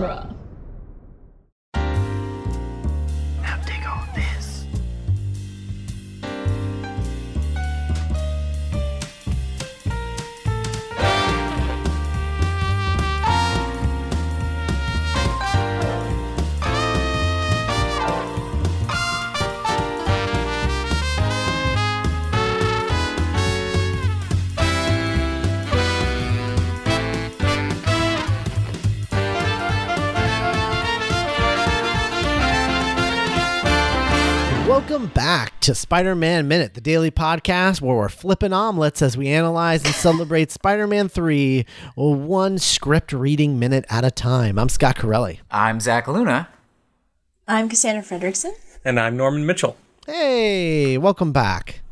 genre. To Spider Man Minute, the daily podcast where we're flipping omelets as we analyze and celebrate Spider Man 3, one script reading minute at a time. I'm Scott Corelli. I'm Zach Luna. I'm Cassandra Fredrickson. And I'm Norman Mitchell. Hey, welcome back.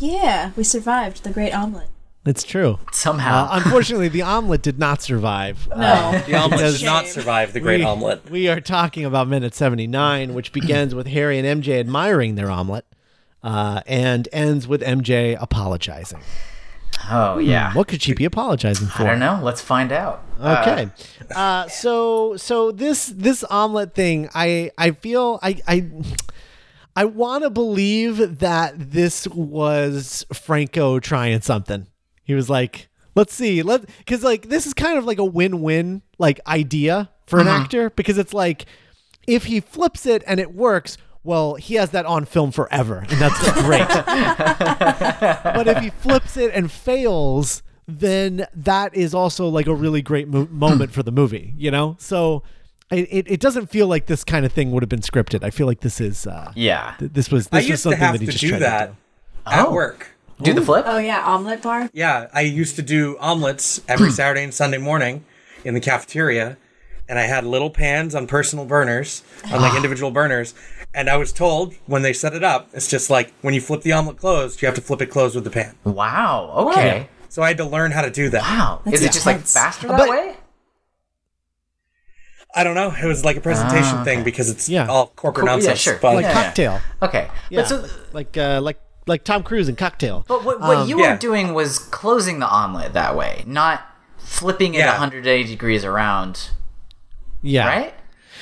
Yeah, we survived the Great Omelet. It's true. Somehow. Uh, unfortunately, the omelet did not survive. No. The omelet Because- did not survive the great we, omelet. We are talking about minute 79, which begins with Harry and MJ admiring their omelet uh, and ends with MJ apologizing. oh, yeah. What could she be apologizing for? I don't know. Let's find out. Okay. Uh, so so this this omelet thing, I I feel I I I want to believe that this was Franco trying something. He was like, "Let's see, let because like this is kind of like a win-win like idea for an actor because it's like if he flips it and it works." Well, he has that on film forever, and that's great. but if he flips it and fails, then that is also like a really great mo- moment for the movie, you know? So it, it, it doesn't feel like this kind of thing would have been scripted. I feel like this is, uh, Yeah. th- this was, I this was used to something have that he to just do tried that to do. at Oh. work. Do the flip? Oh yeah, omelet bar. Yeah, I used to do omelets every Saturday and Sunday morning in the cafeteria, and I had little pans on personal burners, on like individual burners. And I was told when they set it up, it's just like when you flip the omelet closed, you have to flip it closed with the pan. Wow. Okay. So I had to learn how to do that. Wow. That's Is it just like faster that But- way? I don't know. It was like a presentation thing because it's Yeah. all corporate Cool, yeah, nonsense. sure. But Like Yeah. cocktail. Okay. Yeah. But so like, uh, like, like Tom Cruise in Cocktail. but what, what Um, you yeah. were doing was closing the omelet that way, not flipping it Yeah. 180 degrees around, yeah. right?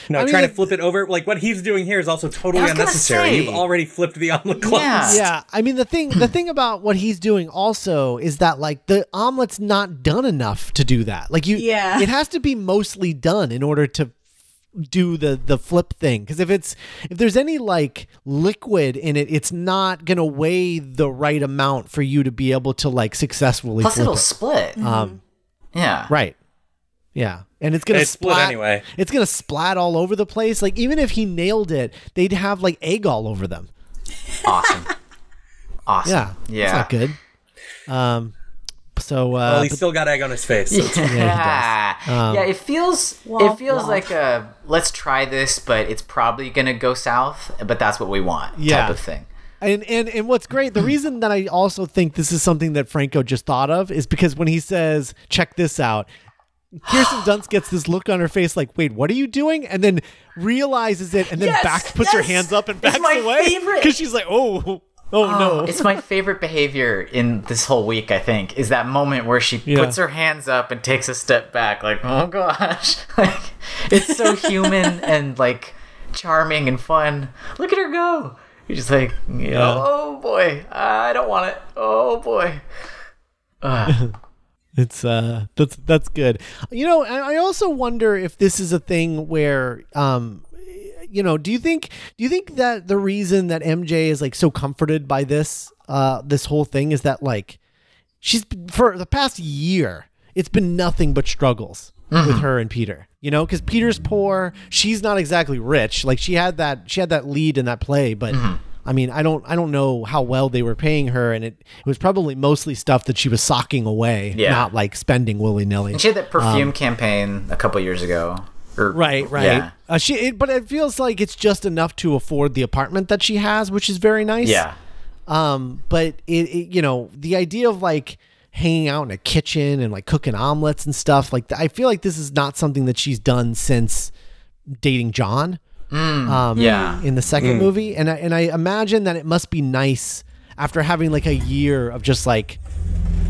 No, I mean, trying it- to flip it over, like what he's doing here is also totally I was gonna unnecessary. say. You've already flipped the omelet closed. Yeah. Yeah, I mean the thing the thing about what he's doing also is that like the omelet's not done enough to do that. Like you Yeah. it has to be mostly done in order to do the the flip thing because if it's if there's any like liquid in it it's not going to weigh the right amount for you to be able to like successfully Plus, flip it'll it. split. Um yeah. right. Yeah. And it's going to It split splat anyway. It's going to splat all over the place. Like even if he nailed it, they'd have like egg all over them. Awesome. Awesome. Yeah. Yeah. It's not good. Um so uh Well, he's but- still got egg on his face. So it's Yeah, Um, yeah. It feels it Womp feels womp. like a let's try this, but it's probably gonna go south. But that's what we want, Yeah. type of thing. And and and what's great, the reason that I also think this is something that Franco just thought of is because when he says, "Check this out," Kirsten Dunst gets this look on her face, like, "Wait, what are you doing?" And then realizes it, and then Yes, back puts her hands up and It's backs my away because she's like, "Oh, oh, no." Ah. It's my favorite behavior in this whole week. I think is that moment where she Yeah. puts her hands up and takes a step back, like, oh gosh, like it's so human and like charming and fun. Look at her go. You're just like, you know, oh boy, I don't want it. Oh boy. Ugh. It's uh that's that's good. You know, I also wonder if this is a thing where um you know, do you think do you think that the reason that MJ is like so comforted by this uh this whole thing is that like she's for the past year it's been nothing but struggles with her and Peter. You know, cuz Peter's poor, she's not exactly rich. Like she had that she had that lead in that play, but I mean, I don't I don't know how well they were paying her and it, it was probably mostly stuff that she was socking away, Yeah. not like spending willy-nilly. And she had that perfume campaign a couple years ago. Or, Um, Right, right. Yeah. Uh, she, it, but it feels like it's just enough to afford the apartment that she has, which is very nice. Yeah. Um, but it, it, you know, the idea of like hanging out in a kitchen and like cooking omelets and stuff like I feel like this is not something that she's done since dating John. Um, yeah. in the second movie, and I, and I imagine that it must be nice after having like a year of just like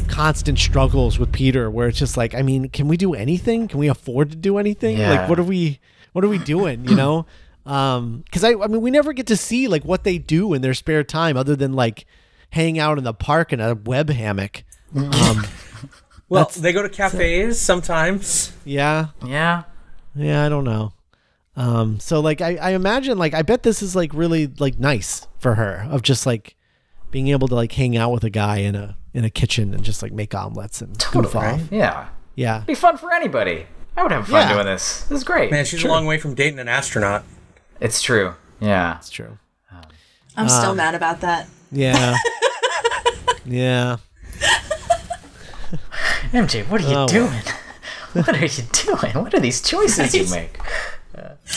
constant struggles with Peter where it's just like, I mean, can we do anything? Can we afford to do anything? Yeah. Like what are we what are we doing, you know? Um cuz I I mean, we never get to see like what they do in their spare time other than like hang out in the park in a web hammock. Um Well, they go to cafes sometimes. yeah. Yeah. Yeah, I don't know. Um, so like I, I imagine like I bet this is like really like nice for her of just like being able to like hang out with a guy in a in a kitchen and just like make omelets and goof off. Yeah. Yeah. Be fun for anybody. I would have fun Yeah. doing this. This is great. Man, she's a long way from dating an astronaut. It's true. Yeah. It's true. I'm still mad about that. Yeah. yeah. MJ, what are you Oh, well. doing? What are you doing? What are these choices you make?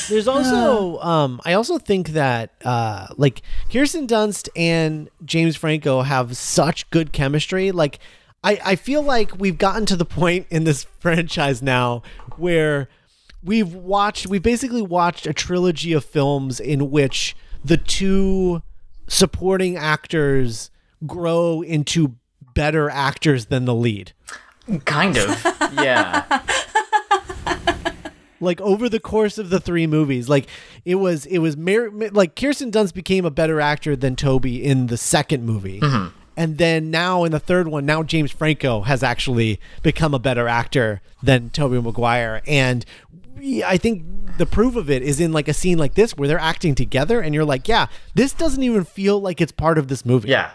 There's also um I also think that uh like Kirsten Dunst and James Franco have such good chemistry. Like I I feel like we've gotten to the point in this franchise now where we've watched we've basically watched a trilogy of films in which the two supporting actors grow into better actors than the lead. Kind of. Yeah. Like over the course of the three movies like it was it was Mar- like kirsten dunst became a better actor than tobey in the second movie. And then now in the third one now james franco has actually become a better actor than tobey maguire. And we- i think the proof of it is in like a scene like this where they're acting together and you're like yeah this doesn't even feel like it's part of this movie. Yeah.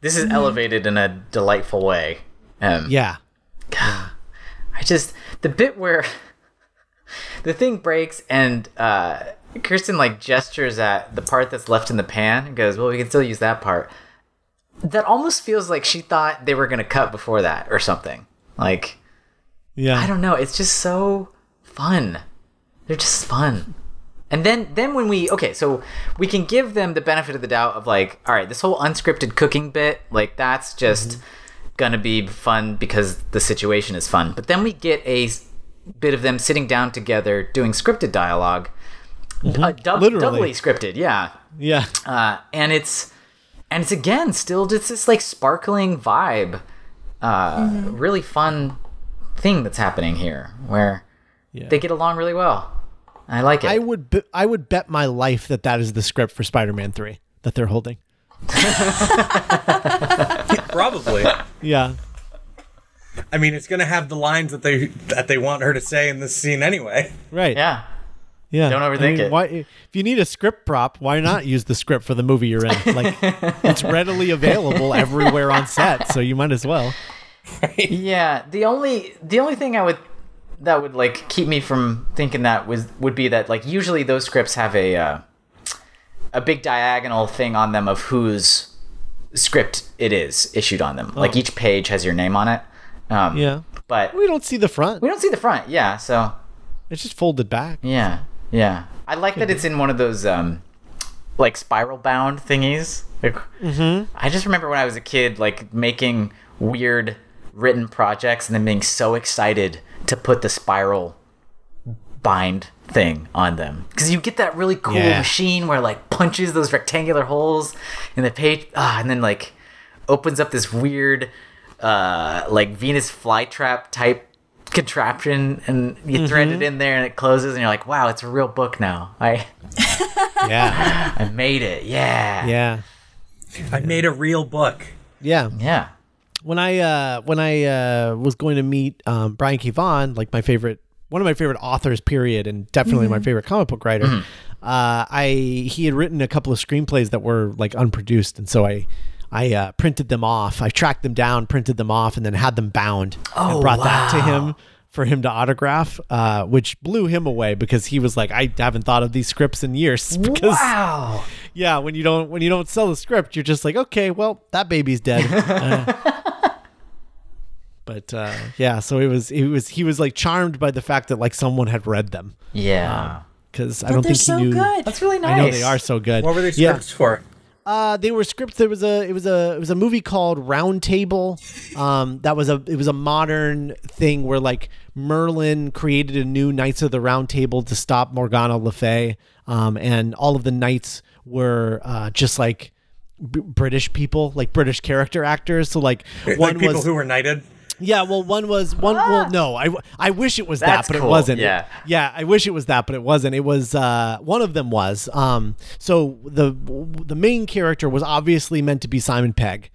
This is elevated in a delightful way. Um, yeah. I just the bit where the thing breaks and uh, Kirsten like gestures at the part that's left in the pan and goes, "Well, we can still use that part." That almost feels like she thought they were gonna cut before that or something. Like yeah I don't know. It's just so fun. They're just fun. And then then when we okay, so we can give them the benefit of the doubt of like, all right, this whole unscripted cooking bit, like that's just gonna be fun because the situation is fun. But then we get a bit of them sitting down together doing scripted dialog uh, dub- Literally. doubly scripted, yeah. yeah Uh, and it's and it's again still just this like sparkling vibe, uh, really fun thing that's happening here where Yeah. they get along really well. I like it. i would be- i would bet my life that that is the script for spider-man 3 that they're holding Probably. yeah I mean, it's gonna have the lines that they that they want her to say in this scene anyway. right yeah, Yeah. Don't overthink it. Why, if you need a script prop, why not use the script for the movie you're in? Like, it's readily available everywhere on set, so you might as well. yeah. The only the only thing I would that would like keep me from thinking that was would be that like usually those scripts have a uh, a big diagonal thing on them of whose script it is issued on them. Like each page has your name on it. Um, Yeah. but We don't see the front. we don't see the front. Yeah, so It's just folded back. Yeah, yeah. I like that it's in one of those um, like spiral bound thingies. Like, mm-hmm. I just remember when I was a kid, like making weird written projects and then being so excited to put the spiral bind thing on them because you get that really cool Yeah. machine where like punches those rectangular holes in the page, ah, and then like opens up this weird, uh, like Venus flytrap type contraption, and you thread it in there, and it closes, and you're like, wow, it's a real book now. I Yeah. I made it. Yeah. yeah. I made a real book. Yeah. Yeah. When I uh when I uh was going to meet um Brian K. Vaughan, like my favorite one of my favorite authors, period, and definitely my favorite comic book writer. Uh I he had written a couple of screenplays that were like unproduced, and so I I uh, printed them off. I tracked them down, printed them off, and then had them bound Oh, and brought that to him for him to autograph, uh, which blew him away because he was like, I haven't thought of these scripts in years. Because Wow. yeah, when you don't when you don't sell the script, you're just like, okay, well, that baby's dead. Uh, but uh, yeah, so it was it was he was like charmed by the fact that like someone had read them Yeah. because I don't they're think he so knew. good. That's really nice. I know they are so good. What were they Yeah. scripts for? Uh, they were scripts. There was a it was a it was a movie called Round Table. Um, that was a it was a modern thing where like Merlin created a new Knights of the Round Table to stop Morgana Le Fay. Um, and all of the knights were uh, just like B- British people, like British character actors. So like one like people was who were knighted. Yeah, well, one was one. Well, no, I, I wish it was That's that, but cool, it wasn't. yeah. yeah, I wish it was that, but it wasn't. It was uh, one of them was. Um, so the the main character was obviously meant to be Simon Pegg,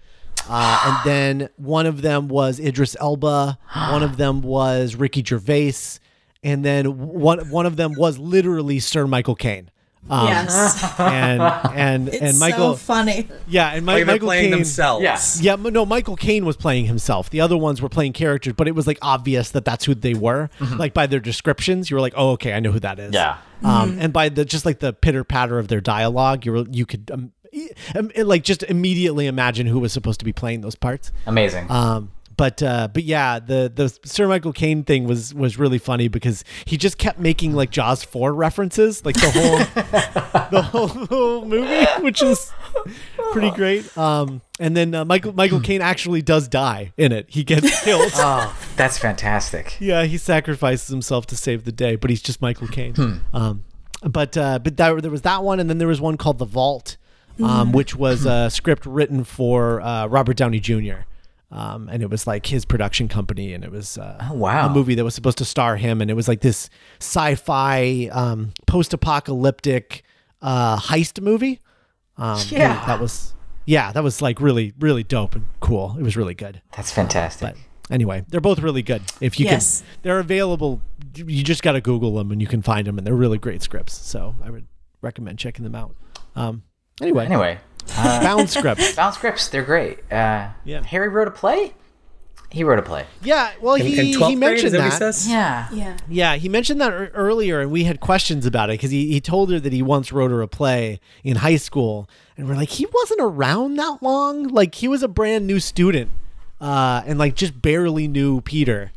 uh, and then one of them was Idris Elba. one of them was Ricky Gervais, and then one one of them was literally Sir Michael Caine. Um, yes. and and It's and Michael, so funny. yeah, and Mi- Like Michael playing Caine, themselves. Yeah. yeah, no, Michael Caine was playing himself. The other ones were playing characters, but it was like obvious that that's who they were. Like by their descriptions, you were like, "Oh, okay, I know who that is." Yeah. Um, and by the just like the pitter patter of their dialogue, you were you could um, um, like just immediately imagine who was supposed to be playing those parts. Amazing. Um, but uh, but yeah, the the Sir Michael Caine thing was was really funny because he just kept making like Jaws four references like the whole the whole, whole movie, which is pretty great. Um, and then uh, Michael Michael Caine actually does die in it. He gets killed. oh, that's fantastic. yeah, he sacrifices himself to save the day, but he's just Michael Caine. Hmm. Um, but uh, but that, there was that one, and then there was one called The Vault, um, which was a script written for uh, Robert Downey Jr. Um, and it was like his production company, and it was uh, Oh, wow. a movie that was supposed to star him, and it was like this sci-fi um, post-apocalyptic uh, heist movie. Um, Yeah. that was yeah, that was like really really dope and cool. It was really good. That's fantastic. But anyway, they're both really good. If you Yes. can, they're available. You just got to Google them and you can find them, and they're really great scripts. So I would recommend checking them out. Um, anyway, anyway, bound scripts. Bound scripts, they're great. Uh, Yeah. Harry wrote a play? He wrote a play. Yeah, well, In, he, in he 12th grade, is mentioned that he that. says? Yeah. Yeah. Yeah, he mentioned that ear- earlier, and we had questions about it because he, he told her that he once wrote her a play in high school, and we're like, he wasn't around that long. Like he was a brand new student, uh, and like just barely knew Peter.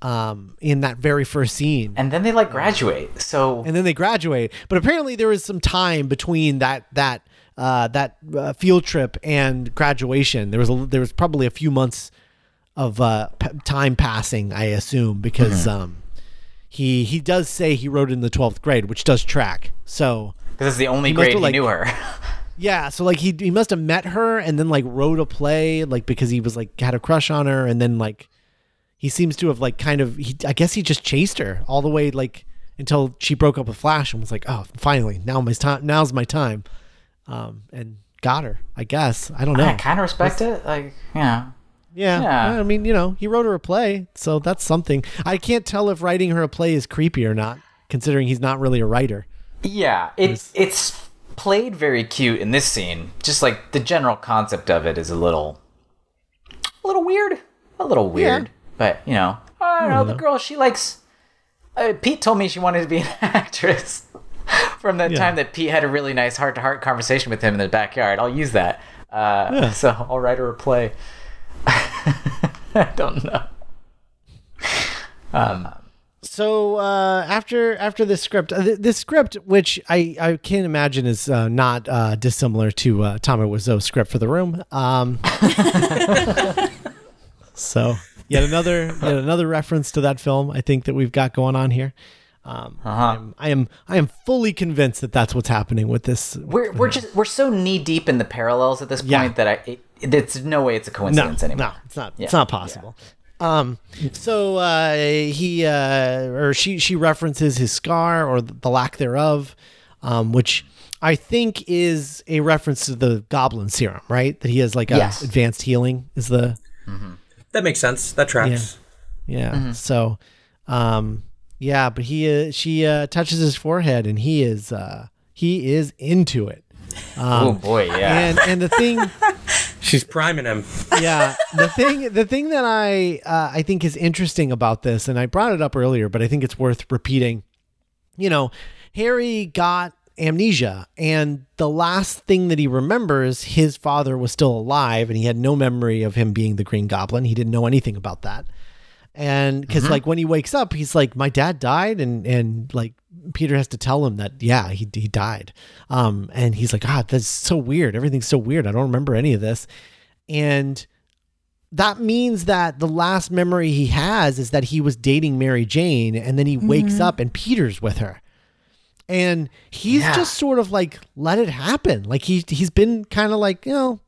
Um, in that very first scene, And then they like graduate. So and then they graduate. But apparently, there was some time between that that uh, that uh, field trip and graduation. There was a, there was probably a few months of uh, p- time passing, I assume, because um, he he does say he wrote in the twelfth grade, which does track. So because it's the only He must grade have, he knew her. yeah, so like he he must have met her and then like wrote a play, like because he was like had a crush on her, and then like he seems to have like kind of he I guess he just chased her all the way like until she broke up with Flash and was like, oh, finally now my time now's my time, um, and got her. I guess I don't know. I kind of respect it. Like, yeah. Yeah. Yeah. I mean, you know, he wrote her a play, so that's something. I can't tell if writing her a play is creepy or not, considering he's not really a writer. Yeah, it, it's played very cute in this scene. Just like the general concept of it is a little, a little weird, a little weird. But you know, I don't know. The girl she likes. Uh, Pete told me she wanted to be an actress. From the Yeah. time that Pete had a really nice heart-to-heart conversation with him in the backyard, I'll use that. Uh, So I'll write a play. I don't know. So uh, after after this script, uh, th- this script, which I, I can imagine is uh, not uh, dissimilar to uh, Tommy Wiseau's script for the room. Um, so yet another yet another reference to that film. I think that we've got going on here. Um, I'm, I am I am fully convinced that that's what's happening with this. We're we're just we're so knee deep in the parallels at this point Yeah. that I it, there's no way it's a no, coincidence anymore. no, it's not. Yeah. It's not possible. Um, so uh, he uh, or she she references his scar or the lack thereof, um, which I think is a reference to the goblin serum, right? That he has like a Yes. advanced healing is the That makes sense. That tracks. yeah. So, um, yeah, but he uh, she uh, touches his forehead and he is uh, he is into it. oh boy, yeah. And and the thing. She's priming him. yeah the thing the thing that i uh, i think is interesting about this and i brought it up earlier but i think it's worth repeating you know harry got amnesia and the last thing that he remembers his father was still alive and he had no memory of him being the green goblin he didn't know anything about that and because like when he wakes up he's like my dad died and and like peter has to tell him that yeah he, he died um and he's like god that's so weird everything's so weird i don't remember any of this and that means that the last memory he has is that he was dating Mary Jane and then he wakes up and Peter's with her. and he's Yeah. just sort of like let it happen. Like he he's been kind of like you know.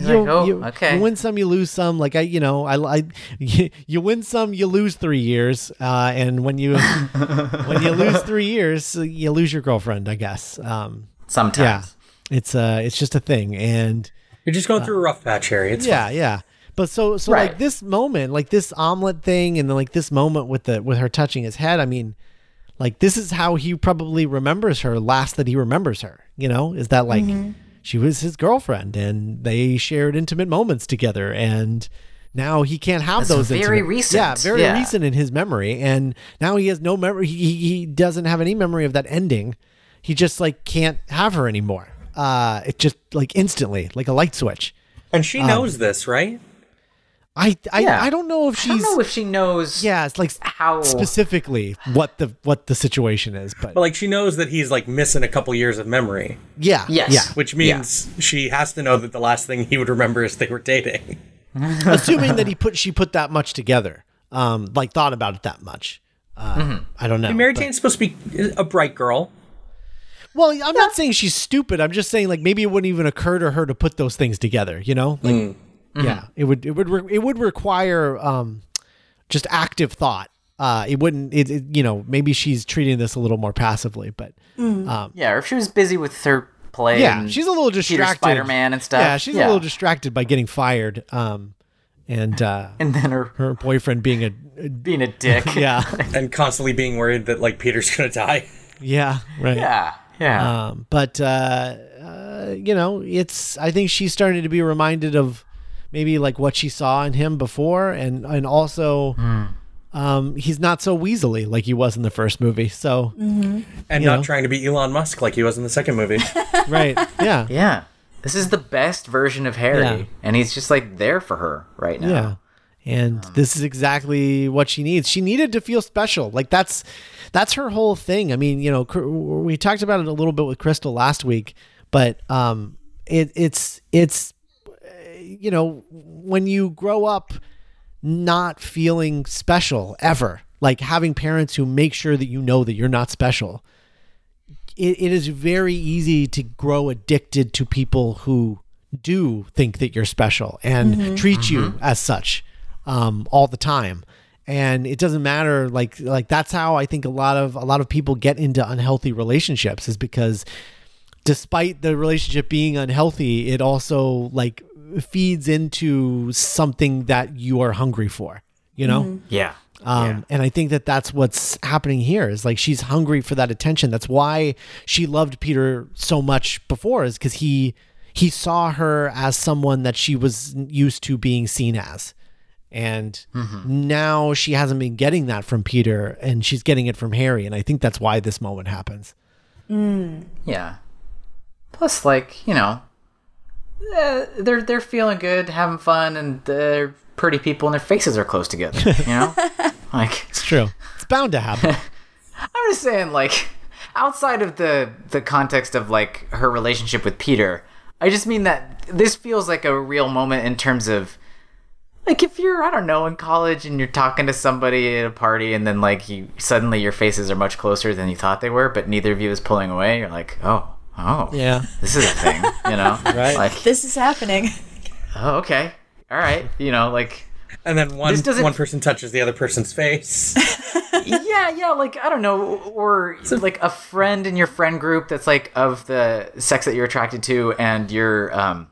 He's you, like, oh, you, okay. you win some, you lose some. Like I, you know, I, I you win some, you lose three years. Uh, and when you when you lose three years, you lose your girlfriend. I guess. Um, yeah, Sometimes. it's uh, it's just a thing. And You're just going through a rough patch, Harry. It's yeah, yeah. But so so Right. like this moment, like this omelet thing, and then like this moment with the with her touching his head. I mean, like this is how he probably remembers her last that he remembers her. You know, is that like she was his girlfriend and they shared intimate moments together and. Now he can't have That's those. very intimate- recent. yeah, very Yeah. recent in his memory, and now he has no memory. He, he he doesn't have any memory of that ending. He just like can't have her anymore. Uh, it just like instantly, like a light switch. And she knows this, right? I I, Yeah. I don't know if I don't know if she knows yeah, it's like how. specifically what the what the situation is, but But like she knows that he's like missing a couple years of memory, yeah, Yes. yeah. which means she has to know that the last thing he would remember is they were dating. Assuming that he put she put that much together, um, like thought about it that much. Uh, I don't know. Mary but- Jane's supposed to be a bright girl. well, I'm not saying she's stupid. I'm just saying like maybe it wouldn't even occur to her to put those things together. You know, like yeah, it would it would re- it would require um, just active thought. Uh, it wouldn't. It, it you know maybe she's treating this a little more passively, but Yeah, or if she was busy with her play. yeah, and she's a little distracted. Spider-Man and stuff. Yeah, she's a little distracted by getting fired. Um, and uh, And then her her boyfriend being a, a being a dick. yeah, and constantly being worried that like Peter's gonna die. yeah, right. Yeah. Yeah. Um, but uh, uh, you know, it's. I think she's starting to be reminded of maybe like what she saw in him before, and and also. Hmm. Um, he's not so weaselly like he was in the first movie. So, And not know. trying to be Elon Musk like he was in the second movie. right. Yeah. yeah. This is the best version of Harry, Yeah. and he's just like there for her right now. Yeah. And this is exactly what she needs. She needed to feel special. Like that's that's her whole thing. I mean, you know, we talked about it a little bit with Crystal last week, but um it it's it's you know, when you grow up not feeling special ever, like having parents who make sure that you know that you're not special. It, it is very easy to grow addicted to people who do think that you're special and treat you as such um, all the time and it doesn't matter like like that's how i think a lot of a lot of people get into unhealthy relationships is because despite the relationship being unhealthy it also like feeds into something that you are hungry for you know mm-hmm. Yeah. um, And I think that that's what's happening here is like she's hungry for that attention. That's why she loved Peter so much before, is because he he saw her as someone that she was used to being seen as, and mm-hmm. now she hasn't been getting that from Peter, and she's getting it from Harry. And I think that's why this moment happens. Mm. Yeah. Plus, like you know, eh, they're they're feeling good, having fun, and they're pretty people, and their faces are close together. You know, like It's true. It's bound to happen. I'm just saying, like outside of the the context of like her relationship with Peter, I just mean that this feels like a real moment in terms of like if you're I don't know in college and you're talking to somebody at a party and then like you suddenly your faces are much closer than you thought they were, but neither of you is pulling away. You're like, oh, oh, yeah. this is a thing, you know? Right. Like, This is happening. oh, okay, all right, you know, like, And then one doesn't- one person touches the other person's face. yeah, yeah, like I don't know, or like a friend in your friend group that's like of the sex that you're attracted to, and you're, um,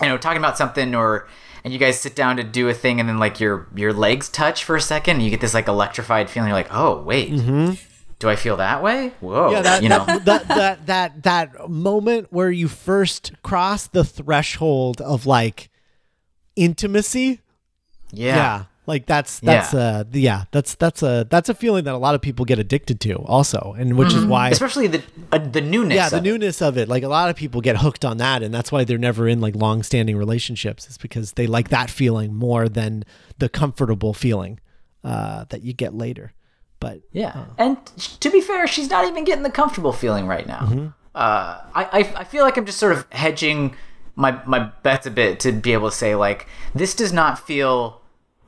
you know, talking about something, or and you guys sit down to do a thing, and then like your your legs touch for a second, and you get this like electrified feeling. You're like, oh wait, do I feel that way? Whoa, Yeah, that, you know, that, that that that that moment where you first cross the threshold of like intimacy. yeah. Yeah. Like that's that's Yeah. uh yeah that's that's a that's a feeling that a lot of people get addicted to also and which is why especially the uh, the newness. yeah the it. newness of it like a lot of people get hooked on that and that's why they're never in like long standing relationships is because they like that feeling more than the comfortable feeling uh that you get later but Yeah, and to be fair, she's not even getting the comfortable feeling right now. Mm-hmm. Uh, I, I I feel like I'm just sort of hedging my my bets a bit to be able to say like this does not feel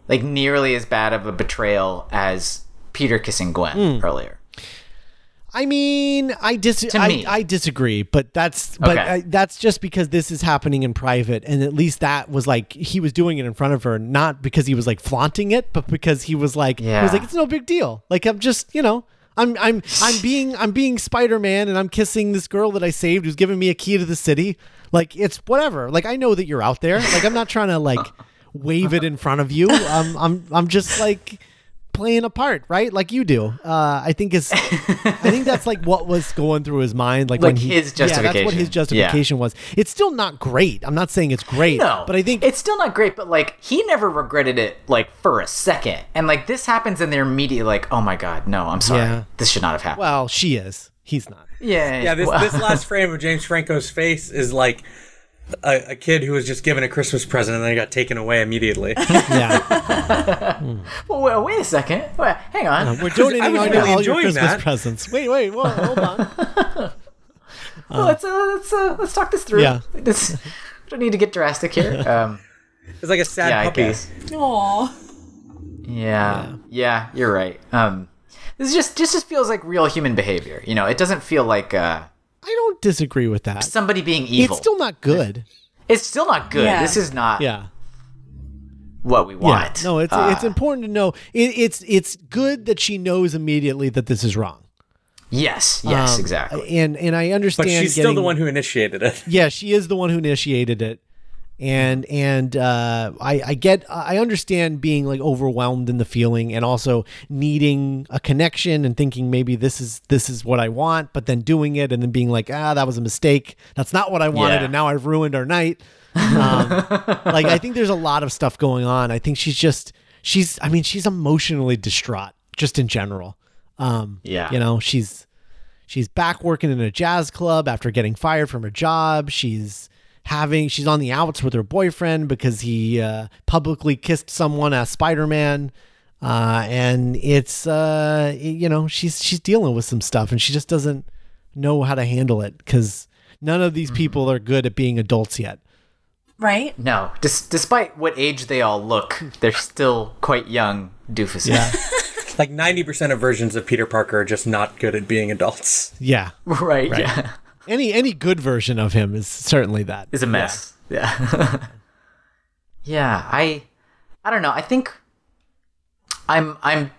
like nearly as bad of a betrayal as Peter kissing Gwen Hmm. earlier. I mean, I dis To I, me. I disagree, but that's but Okay. I, that's just because this is happening in private, and at least that was like he was doing it in front of her, not because he was like flaunting it, but because he was like he was like it's no big deal. Like I'm just you know. I'm I'm I'm being I'm being Spider Man and I'm kissing this girl that I saved who's giving me a key to the city. Like it's whatever. Like I know that you're out there. Like I'm not trying to like wave it in front of you. I'm I'm I'm just like playing a part, right? Like you do. Uh, I think is, I think that's like what was going through his mind, like, when Like he, his Yeah, that's what his justification was. It's still not great. I'm not saying it's great, No, but I think it's still not great. But like, he never regretted it, like for a second. And like, this happens, and they're immediately like, "Oh my god, no, I'm sorry. Yeah. This should not have happened." well, she is. He's not. yeah, Yeah, this, well- this last frame of James Franco's face is like a, a kid who was just given a Christmas present and then got taken away immediately. Yeah, Well, well, wait a second. Wait, hang on. we're donating I was all, really your, all your enjoying Christmas that. presents. Wait, wait, whoa, hold on. Well, let's uh, let's uh, let's talk this through. Yeah. This we don't need to get drastic here. Um, It's like a sad yeah, puppy. guess. Aw. Yeah, yeah, you're right. Um, this just just just feels like real human behavior. You know, it doesn't feel like uh, I don't disagree with that. somebody being evil. It's still not good. It's still not good. Yeah. This is not Yeah. what we want. Yeah. No, it's Uh, it's important to know. It, it's it's good that she knows immediately that this is wrong. yes, yes, Um, exactly. And and I understand. But she's still the one who initiated it. yeah, she is the one who initiated it, and and uh, I I get I understand being like overwhelmed in the feeling, and also needing a connection and thinking maybe this is this is what I want, but then doing it and then being like ah that was a mistake. That's not what I wanted, Yeah. and now I've ruined our night. Um, like I think there's a lot of stuff going on. I think she's just she's I mean she's emotionally distraught just in general. Um, Yeah. you know she's she's back working in a jazz club after getting fired from her job. She's having she's on the outs with her boyfriend because he uh, publicly kissed someone as Spider Man. Uh, and it's uh, you know she's she's dealing with some stuff and she just doesn't know how to handle it because none of these people are good at being adults yet. Right? no, dis- despite what age they all look, they're still quite young doofuses. yeah. Like 90% of versions of Peter Parker are just not good at being adults. Yeah, right. Yeah. Any any good version of him is certainly that. is a mess. Yeah. Yeah, I I don't know. I think I'm I'm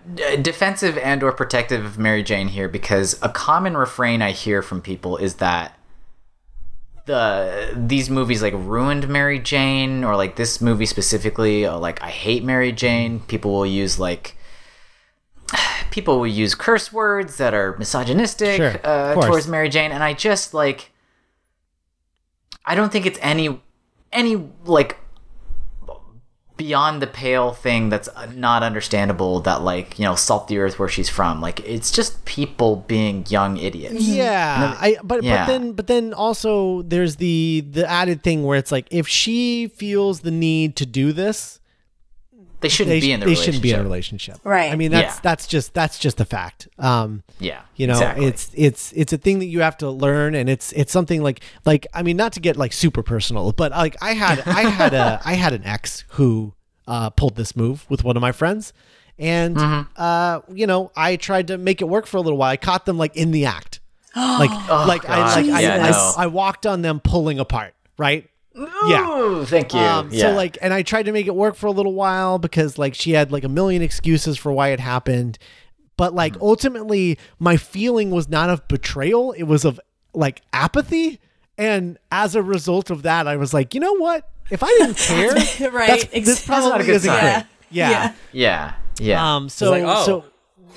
defensive and or protective of Mary Jane here because a common refrain I hear from people is that the these movies like ruined Mary Jane or like this movie specifically like I hate Mary Jane. People will use like people will use curse words that are misogynistic Sure, uh, towards Mary Jane and I just like I don't think it's any any like beyond the pale thing that's uh, not understandable that like you know salt the earth where she's from. Like it's just people being young idiots. Yeah, I but Yeah. but then but then also there's the the added thing where it's like if she feels the need to do this, they shouldn't they, be in the they relationship shouldn't be in a relationship. Right. I mean that's Yeah. that's just that's just a fact. Um yeah you know exactly. it's it's it's a thing that you have to learn and it's it's something like like i mean not to get like super personal but like i had i had a i had an ex who uh pulled this move with one of my friends and Mm-hmm. uh you know i tried to make it work for a little while i caught them like in the act like like i Oh, like I, Yeah, I, no. I walked on them pulling apart right yeah thank you um, yeah. So like, and I tried to make it work for a little while because like she had like a million excuses for why it happened, but like Mm-hmm. ultimately my feeling was not of betrayal; it was of like apathy. And as a result of that, I was like, you know what? If I didn't care, Right, that's- ex- this not a probably good isn't sign. great. Yeah. Yeah. yeah yeah Um. So like, oh, so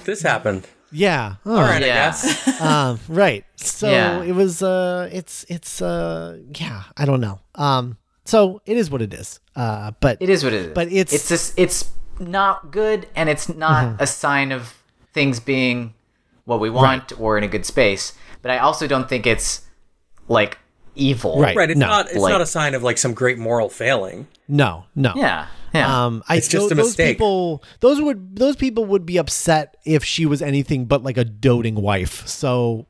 this happened. Yeah. Oh, All right, Yeah. I guess. um, right. So Yeah. it was uh it's it's uh yeah, I don't know. Um so it is what it is. Uh but it is what it is But it's- it's just it's not good and it's not Mm-hmm. a sign of things being what we want or in a good space but i also don't think it's like evil Right. Right, it's No. not it's Like- not a sign of like some great moral failing. No, no. yeah yeah Um, I It's just tho- a those people, those would those people would be upset if she was anything but like a doting wife. So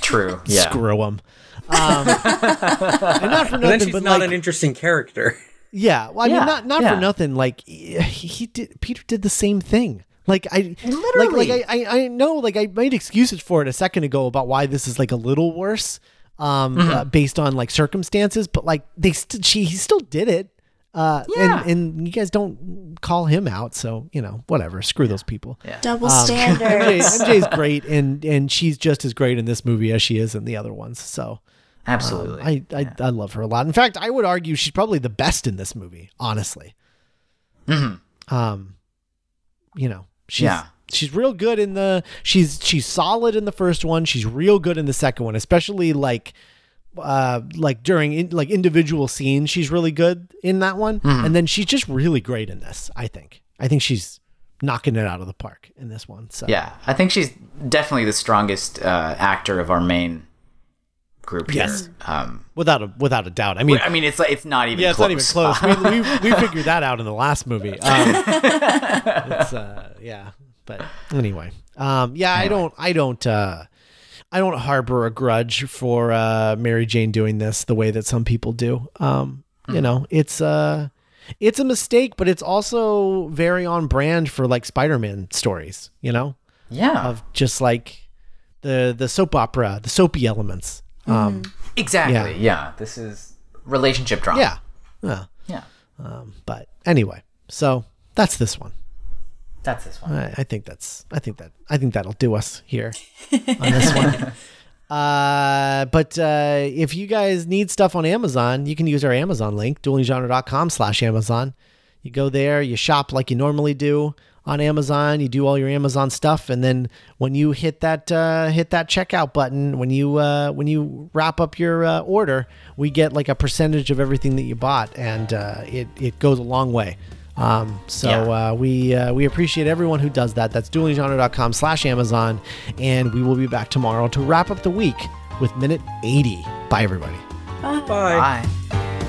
true yeah screw them. Um, and not for And then nothing, she's but not like, an interesting character. yeah. Well, I Yeah, mean, not not yeah. for nothing. Like he, he did, Peter did the same thing. Like I Literally. like like I, I I know like I made excuses for it a second ago about why this is like a little worse um Mm-hmm. uh, based on like circumstances, but like they st- she he still did it. Uh Yeah. and and you guys don't call him out, so you know, whatever. Screw those people. Yeah. Double MJ, standards. MJ's great and and she's just as great in this movie as she is in the other ones. So Absolutely. I I, I love her a lot. In fact, I would argue she's probably the best in this movie, honestly. Um, you know, she's Yeah. she's real good in the she's she's solid in the first one. She's real good in the second one, especially like uh like during in, like individual scenes. She's really good in that one, and then she's just really great in this. I think. I think she's knocking it out of the park in this one. So yeah, I think she's definitely the strongest uh, actor of our main group here. Yes. Um, without a without a doubt. I mean, I mean, it's like it's not even. Yeah, it's close. not even close. Mean, we, we figured that out in the last movie. Um, it's, uh, yeah, but anyway, um, yeah, I don't, I don't, uh, I don't harbor a grudge for uh, Mary Jane doing this the way that some people do. Um, You know, it's uh, it's a mistake, but it's also very on brand for like Spider-Man stories. You know, yeah, of just like the the soap opera, the soapy elements. Um, exactly. Yeah. this is relationship drama. yeah, yeah. yeah, Um, but anyway, so that's this one. That's this one. I, I think that's I think that I think that'll do us here on this one. Uh, but uh, if you guys need stuff on Amazon, you can use our Amazon link, duelinggenre.com slash Amazon. You go there, you shop like you normally do on Amazon, you do all your Amazon stuff, and then when you hit that uh, hit that checkout button, when you uh, when you wrap up your uh, order, we get like a percentage of everything that you bought, and uh, it it goes a long way. Um, so Yeah. uh, we uh, we appreciate everyone who does that. That's duelinggenre.com slash Amazon, and we will be back tomorrow to wrap up the week with minute 80. Bye, everybody. Bye. Bye.